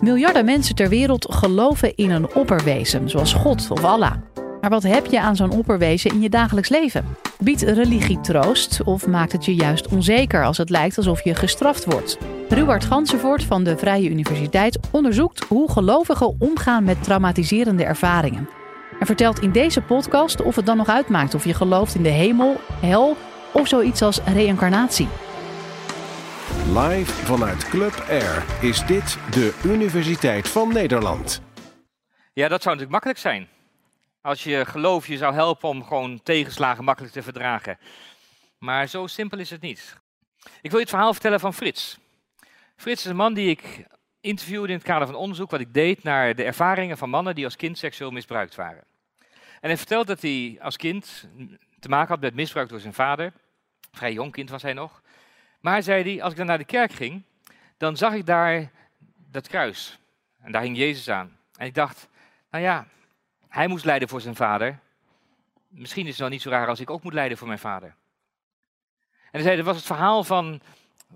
Miljarden mensen ter wereld geloven in een opperwezen, zoals God of Allah. Maar wat heb je aan zo'n opperwezen in je dagelijks leven? Biedt religie troost of maakt het je juist onzeker als het lijkt alsof je gestraft wordt? Ruward Gansenvoort van de Vrije Universiteit onderzoekt hoe gelovigen omgaan met traumatiserende ervaringen. En vertelt in deze podcast of het dan nog uitmaakt of je gelooft in de hemel, hel of zoiets als reïncarnatie. Live vanuit Club Air is dit de Universiteit van Nederland. Ja, dat zou natuurlijk makkelijk zijn. Als je geloof je zou helpen om gewoon tegenslagen makkelijk te verdragen. Maar zo simpel is het niet. Ik wil je het verhaal vertellen van Frits. Frits is een man die ik interviewde in het kader van onderzoek wat ik deed naar de ervaringen van mannen die als kind seksueel misbruikt waren. En hij vertelt dat hij als kind te maken had met misbruik door zijn vader. Vrij jong kind was hij nog. Maar zei hij, als ik dan naar de kerk ging, dan zag ik daar dat kruis. En daar hing Jezus aan. En ik dacht, nou ja, hij moest lijden voor zijn vader. Misschien is het wel niet zo raar als ik ook moet lijden voor mijn vader. En hij zei, was het verhaal van,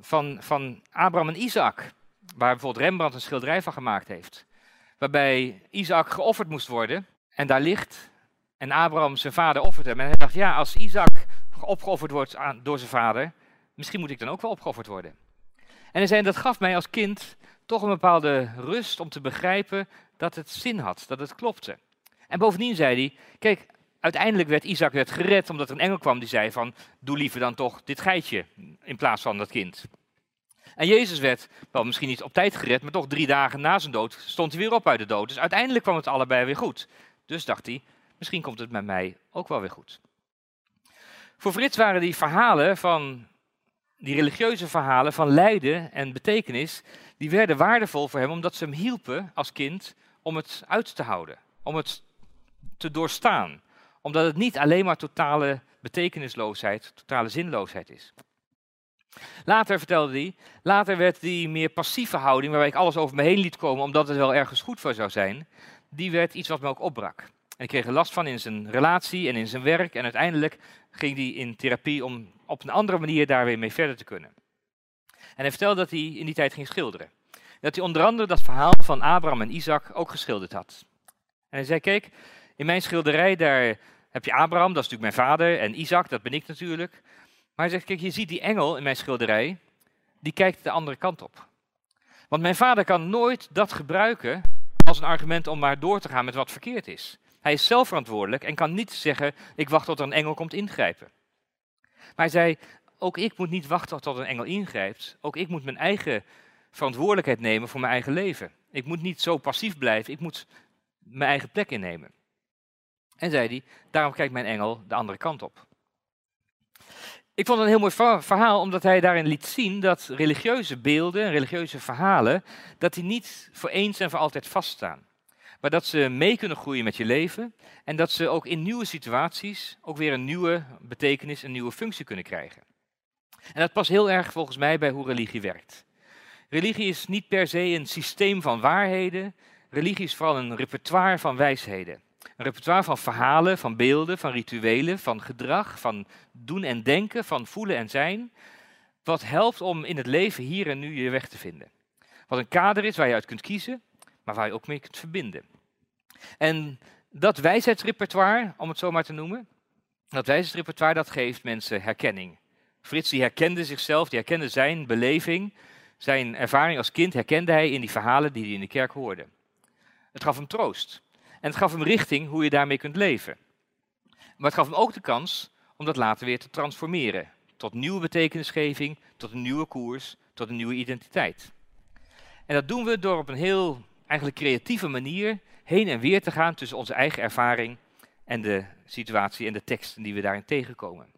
van, van Abraham en Isaac. Waar bijvoorbeeld Rembrandt een schilderij van gemaakt heeft. Waarbij Isaac geofferd moest worden. En daar ligt. En Abraham zijn vader offert hem. En hij dacht, ja, als Isaac opgeofferd wordt aan, door zijn vader, misschien moet ik dan ook wel opgeofferd worden. En hij zei, dat gaf mij als kind toch een bepaalde rust om te begrijpen dat het zin had, dat het klopte. En bovendien zei hij, kijk, uiteindelijk werd Isaac werd gered omdat er een engel kwam die zei van, doe liever dan toch dit geitje in plaats van dat kind. En Jezus werd, wel misschien niet op tijd gered, maar toch drie dagen na zijn dood stond hij weer op uit de dood. Dus uiteindelijk kwam het allebei weer goed. Dus dacht hij, misschien komt het met mij ook wel weer goed. Voor Frits waren die verhalen van, die religieuze verhalen van lijden en betekenis, die werden waardevol voor hem omdat ze hem hielpen als kind om het uit te houden, om het te doorstaan. Omdat het niet alleen maar totale betekenisloosheid, totale zinloosheid is. Later vertelde hij, later werd die meer passieve houding, waarbij ik alles over me heen liet komen omdat het wel ergens goed voor zou zijn, die werd iets wat me ook opbrak. En ik kreeg er last van in zijn relatie en in zijn werk en uiteindelijk ging hij in therapie om op een andere manier daar weer mee verder te kunnen. En hij vertelde dat hij in die tijd ging schilderen. Dat hij onder andere dat verhaal van Abraham en Isaac ook geschilderd had. En hij zei, kijk, in mijn schilderij daar heb je Abraham, dat is natuurlijk mijn vader, en Isaac, dat ben ik natuurlijk. Maar hij zegt, kijk, je ziet die engel in mijn schilderij, die kijkt de andere kant op. Want mijn vader kan nooit dat gebruiken als een argument om maar door te gaan met wat verkeerd is. Hij is zelf verantwoordelijk en kan niet zeggen, ik wacht tot er een engel komt ingrijpen. Maar hij zei, ook ik moet niet wachten tot een engel ingrijpt. Ook ik moet mijn eigen verantwoordelijkheid nemen voor mijn eigen leven. Ik moet niet zo passief blijven, ik moet mijn eigen plek innemen. En zei hij, daarom kijkt mijn engel de andere kant op. Ik vond het een heel mooi verhaal, omdat hij daarin liet zien dat religieuze beelden, religieuze verhalen, dat die niet voor eens en voor altijd vaststaan. Maar dat ze mee kunnen groeien met je leven en dat ze ook in nieuwe situaties ook weer een nieuwe betekenis, een nieuwe functie kunnen krijgen. En dat past heel erg volgens mij bij hoe religie werkt. Religie is niet per se een systeem van waarheden, religie is vooral een repertoire van wijsheden. Een repertoire van verhalen, van beelden, van rituelen, van gedrag, van doen en denken, van voelen en zijn. Wat helpt om in het leven hier en nu je weg te vinden. Wat een kader is waar je uit kunt kiezen, maar waar je ook mee kunt verbinden. En dat wijsheidsrepertoire, om het zo maar te noemen, dat wijsheidsrepertoire dat geeft mensen herkenning. Frits die herkende zichzelf, die herkende zijn beleving, zijn ervaring als kind herkende hij in die verhalen die hij in de kerk hoorde. Het gaf hem troost. En het gaf hem richting hoe je daarmee kunt leven. Maar het gaf hem ook de kans om dat later weer te transformeren. Tot nieuwe betekenisgeving, tot een nieuwe koers, tot een nieuwe identiteit. En dat doen we door op een heel eigenlijk creatieve manier heen en weer te gaan tussen onze eigen ervaring en de situatie en de teksten die we daarin tegenkomen.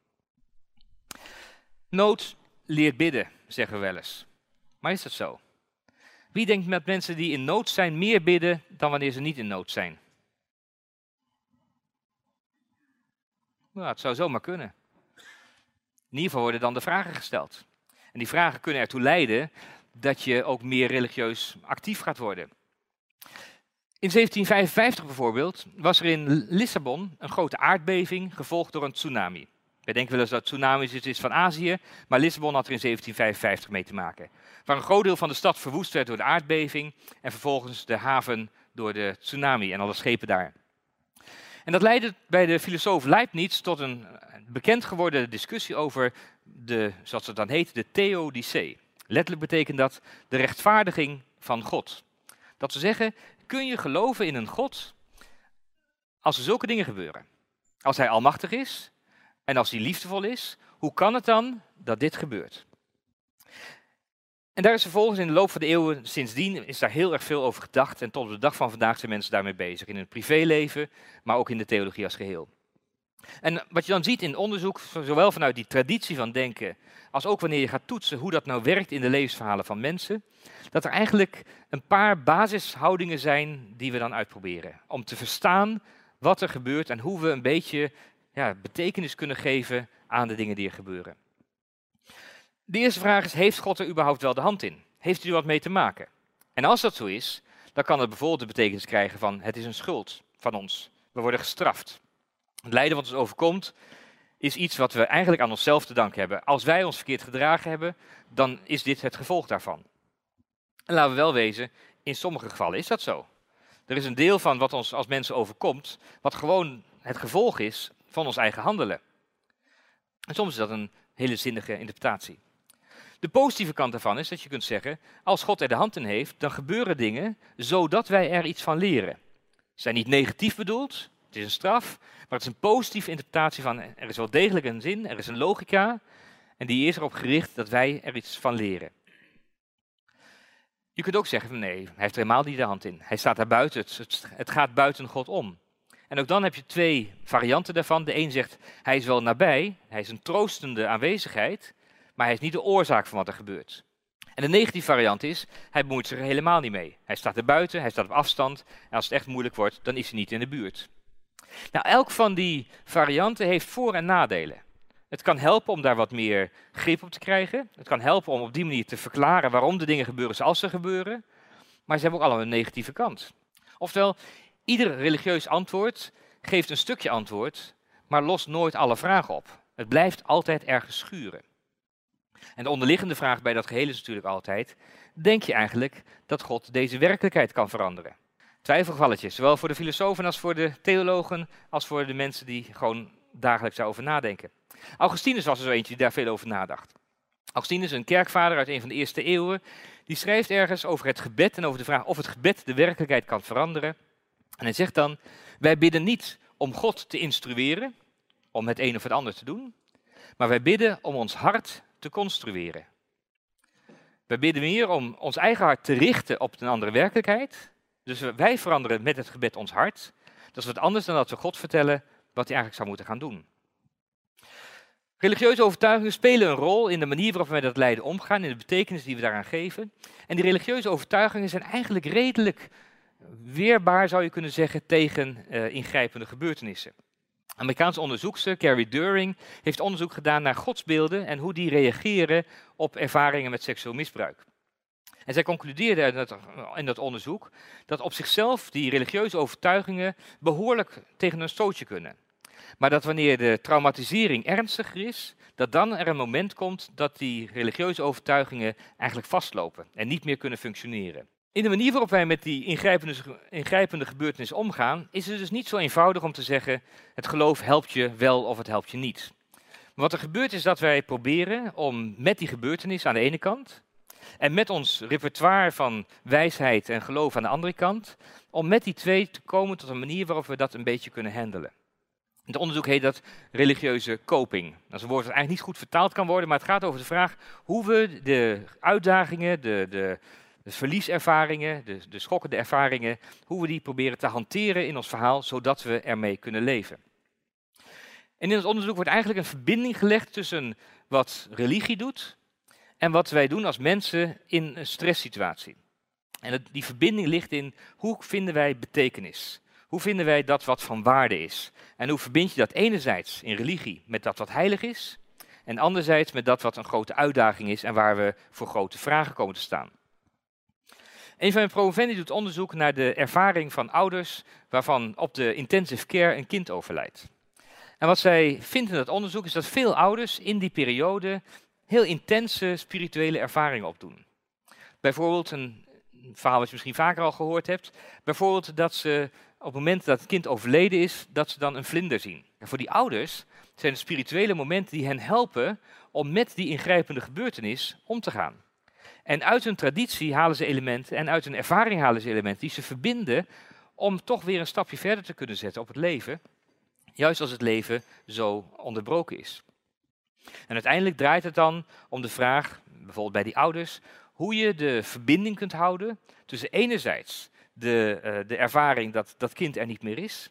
Nood leert bidden, zeggen we wel eens. Maar is dat zo? Wie denkt met mensen die in nood zijn meer bidden dan wanneer ze niet in nood zijn? Nou, het zou zomaar kunnen. In ieder geval worden dan de vragen gesteld. En die vragen kunnen ertoe leiden dat je ook meer religieus actief gaat worden. In 1755 bijvoorbeeld was er in Lissabon een grote aardbeving gevolgd door een tsunami. Wij denken wel eens dat tsunamis iets is van Azië, maar Lissabon had er in 1755 mee te maken. Waar een groot deel van de stad verwoest werd door de aardbeving en vervolgens de haven door de tsunami en alle schepen daar. En dat leidde bij de filosoof Leibniz tot een bekend geworden discussie over de, zoals het dan heet, de theodicee. Letterlijk betekent dat de rechtvaardiging van God. Dat ze zeggen, kun je geloven in een God als er zulke dingen gebeuren? Als hij almachtig is en als hij liefdevol is, hoe kan het dan dat dit gebeurt? En daar is vervolgens in de loop van de eeuwen sindsdien is daar heel erg veel over gedacht. En tot op de dag van vandaag zijn mensen daarmee bezig. In het privéleven, maar ook in de theologie als geheel. En wat je dan ziet in onderzoek, zowel vanuit die traditie van denken, als ook wanneer je gaat toetsen hoe dat nou werkt in de levensverhalen van mensen, dat er eigenlijk een paar basishoudingen zijn die we dan uitproberen. Om te verstaan wat er gebeurt en hoe we een beetje ja, betekenis kunnen geven aan de dingen die er gebeuren. De eerste vraag is, heeft God er überhaupt wel de hand in? Heeft u er wat mee te maken? En als dat zo is, dan kan het bijvoorbeeld de betekenis krijgen van het is een schuld van ons. We worden gestraft. Het lijden wat ons overkomt is iets wat we eigenlijk aan onszelf te danken hebben. Als wij ons verkeerd gedragen hebben, dan is dit het gevolg daarvan. En laten we wel wezen, in sommige gevallen is dat zo. Er is een deel van wat ons als mensen overkomt, wat gewoon het gevolg is van ons eigen handelen. En soms is dat een hele zinnige interpretatie. De positieve kant daarvan is dat je kunt zeggen, als God er de hand in heeft, dan gebeuren dingen zodat wij er iets van leren. Ze zijn niet negatief bedoeld, het is een straf, maar het is een positieve interpretatie van er is wel degelijk een zin, er is een logica en die is erop gericht dat wij er iets van leren. Je kunt ook zeggen van nee, hij heeft er helemaal niet de hand in. Hij staat daar buiten, het, gaat buiten God om. En ook dan heb je twee varianten daarvan. De een zegt, hij is wel nabij, hij is een troostende aanwezigheid, maar hij is niet de oorzaak van wat er gebeurt. En de negatieve variant is, hij bemoeit zich er helemaal niet mee. Hij staat er buiten, hij staat op afstand, en als het echt moeilijk wordt, dan is hij niet in de buurt. Nou, elk van die varianten heeft voor- en nadelen. Het kan helpen om daar wat meer grip op te krijgen. Het kan helpen om op die manier te verklaren waarom de dingen gebeuren zoals ze gebeuren. Maar ze hebben ook allemaal een negatieve kant. Oftewel, ieder religieus antwoord geeft een stukje antwoord, maar lost nooit alle vragen op. Het blijft altijd ergens schuren. En de onderliggende vraag bij dat geheel is natuurlijk altijd: denk je eigenlijk dat God deze werkelijkheid kan veranderen? Twijfelgevalletjes, zowel voor de filosofen als voor de theologen, als voor de mensen die gewoon dagelijks daarover nadenken. Augustinus was er zo eentje die daar veel over nadacht. Augustinus, een kerkvader uit een van de eerste eeuwen, die schrijft ergens over het gebed en over de vraag of het gebed de werkelijkheid kan veranderen. En hij zegt dan, wij bidden niet om God te instrueren, om het een of het ander te doen, maar wij bidden om ons hart te construeren. Wij bidden meer om ons eigen hart te richten op een andere werkelijkheid. Dus wij veranderen met het gebed ons hart. Dat is wat anders dan dat we God vertellen wat hij eigenlijk zou moeten gaan doen. Religieuze overtuigingen spelen een rol in de manier waarop wij dat lijden omgaan, in de betekenis die we daaraan geven. En die religieuze overtuigingen zijn eigenlijk redelijk weerbaar, zou je kunnen zeggen, tegen uh, ingrijpende gebeurtenissen. Amerikaanse onderzoekster Carrie During heeft onderzoek gedaan naar godsbeelden en hoe die reageren op ervaringen met seksueel misbruik. En zij concludeerde in dat, in dat onderzoek dat op zichzelf die religieuze overtuigingen behoorlijk tegen een stootje kunnen. Maar dat wanneer de traumatisering ernstiger is, dat dan er een moment komt dat die religieuze overtuigingen eigenlijk vastlopen en niet meer kunnen functioneren. In de manier waarop wij met die ingrijpende, ingrijpende gebeurtenis omgaan, is het dus niet zo eenvoudig om te zeggen: het geloof helpt je wel of het helpt je niet. Wat er gebeurt is dat wij proberen om met die gebeurtenis aan de ene kant en met ons repertoire van wijsheid en geloof aan de andere kant, om met die twee te komen tot een manier waarop we dat een beetje kunnen handelen. Het onderzoek heet dat religieuze coping. Dat is een woord dat eigenlijk niet goed vertaald kan worden, maar het gaat over de vraag hoe we de uitdagingen, de, de, de verlieservaringen, de, de schokkende ervaringen, hoe we die proberen te hanteren in ons verhaal, zodat we ermee kunnen leven. En in het onderzoek wordt eigenlijk een verbinding gelegd tussen wat religie doet en wat wij doen als mensen in een stresssituatie. En die verbinding ligt in hoe vinden wij betekenis? Hoe vinden wij dat wat van waarde is? En hoe verbind je dat enerzijds in religie met dat wat heilig is, en anderzijds met dat wat een grote uitdaging is en waar we voor grote vragen komen te staan? Een van mijn promovendi doet onderzoek naar de ervaring van ouders waarvan op de intensive care een kind overlijdt. En wat zij vindt in dat onderzoek is dat veel ouders in die periode heel intense spirituele ervaringen opdoen. Bijvoorbeeld, een verhaal wat je misschien vaker al gehoord hebt, bijvoorbeeld dat ze op het moment dat het kind overleden is, dat ze dan een vlinder zien. En voor die ouders zijn het spirituele momenten die hen helpen om met die ingrijpende gebeurtenis om te gaan. En uit hun traditie halen ze elementen en uit hun ervaring halen ze elementen die ze verbinden om toch weer een stapje verder te kunnen zetten op het leven, juist als het leven zo onderbroken is. En uiteindelijk draait het dan om de vraag, bijvoorbeeld bij die ouders, hoe je de verbinding kunt houden tussen enerzijds de, uh, de ervaring dat dat kind er niet meer is,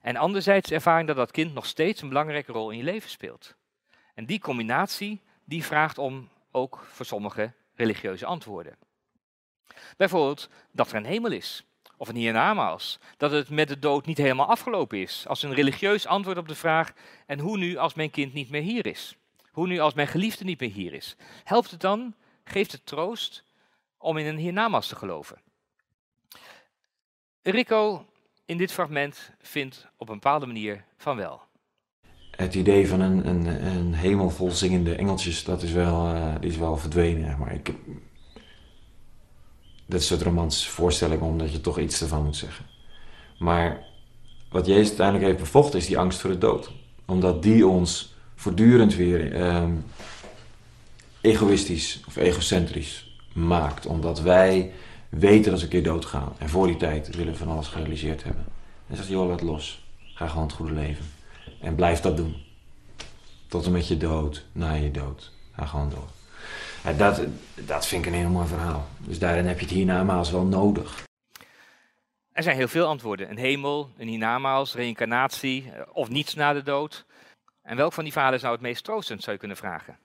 en anderzijds de ervaring dat dat kind nog steeds een belangrijke rol in je leven speelt. En die combinatie, die vraagt om ook voor sommigen religieuze antwoorden. Bijvoorbeeld dat er een hemel is, of een hiernamaals, dat het met de dood niet helemaal afgelopen is, als een religieus antwoord op de vraag, en hoe nu als mijn kind niet meer hier is? Hoe nu als mijn geliefde niet meer hier is? Helpt het dan, geeft het troost om in een hiernamaals te geloven? Rico in dit fragment vindt op een bepaalde manier van wel. Het idee van een, een, een hemel vol zingende engeltjes, dat is wel, uh, is wel verdwenen. Maar ik, dat is soort romantische voorstelling, omdat je toch iets ervan moet zeggen. Maar wat Jezus uiteindelijk heeft bevochten, is die angst voor de dood. Omdat die ons voortdurend weer ehm, egoïstisch of egocentrisch maakt. Omdat wij weten dat ze een keer doodgaan. En voor die tijd willen we van alles gerealiseerd hebben. En zegt joh, laat los. Ga gewoon het goede leven. En blijf dat doen. Tot en met je dood, na je dood. Ga gewoon door. Dat, dat vind ik een heel mooi verhaal. Dus daarin heb je het hiernamaals wel nodig. Er zijn heel veel antwoorden. Een hemel, een hiernamaals, reïncarnatie eh, of niets na de dood. En welk van die verhalen zou het meest troostend, zou je kunnen vragen?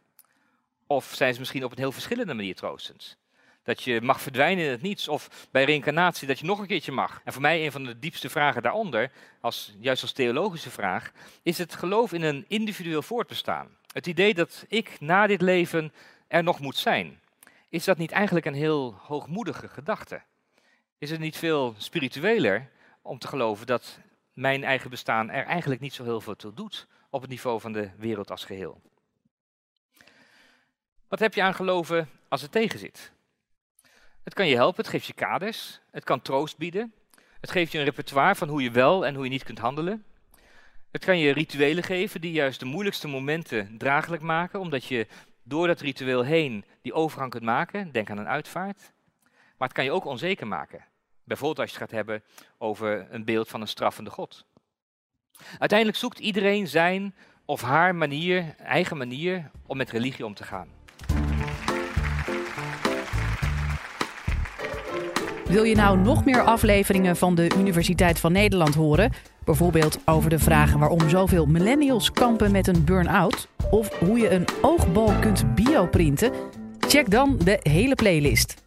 Of zijn ze misschien op een heel verschillende manier troostend? Dat je mag verdwijnen in het niets. Of bij reïncarnatie dat je nog een keertje mag. En voor mij een van de diepste vragen daaronder, als, juist als theologische vraag, is het geloof in een individueel voortbestaan. Het idee dat ik na dit leven er nog moet zijn. Is dat niet eigenlijk een heel hoogmoedige gedachte? Is het niet veel spiritueler om te geloven dat mijn eigen bestaan er eigenlijk niet zo heel veel toe doet op het niveau van de wereld als geheel? Wat heb je aan geloven als het tegenzit? Het kan je helpen, het geeft je kaders, het kan troost bieden, het geeft je een repertoire van hoe je wel en hoe je niet kunt handelen. Het kan je rituelen geven die juist de moeilijkste momenten draaglijk maken, omdat je door dat ritueel heen die overgang kunt maken. Denk aan een uitvaart. Maar het kan je ook onzeker maken. Bijvoorbeeld als je het gaat hebben over een beeld van een straffende God. Uiteindelijk zoekt iedereen zijn of haar manier, eigen manier om met religie om te gaan. Wil je nou nog meer afleveringen van de Universiteit van Nederland horen? Bijvoorbeeld over de vragen waarom zoveel millennials kampen met een burn-out? Of hoe je een oogbal kunt bioprinten? Check dan de hele playlist.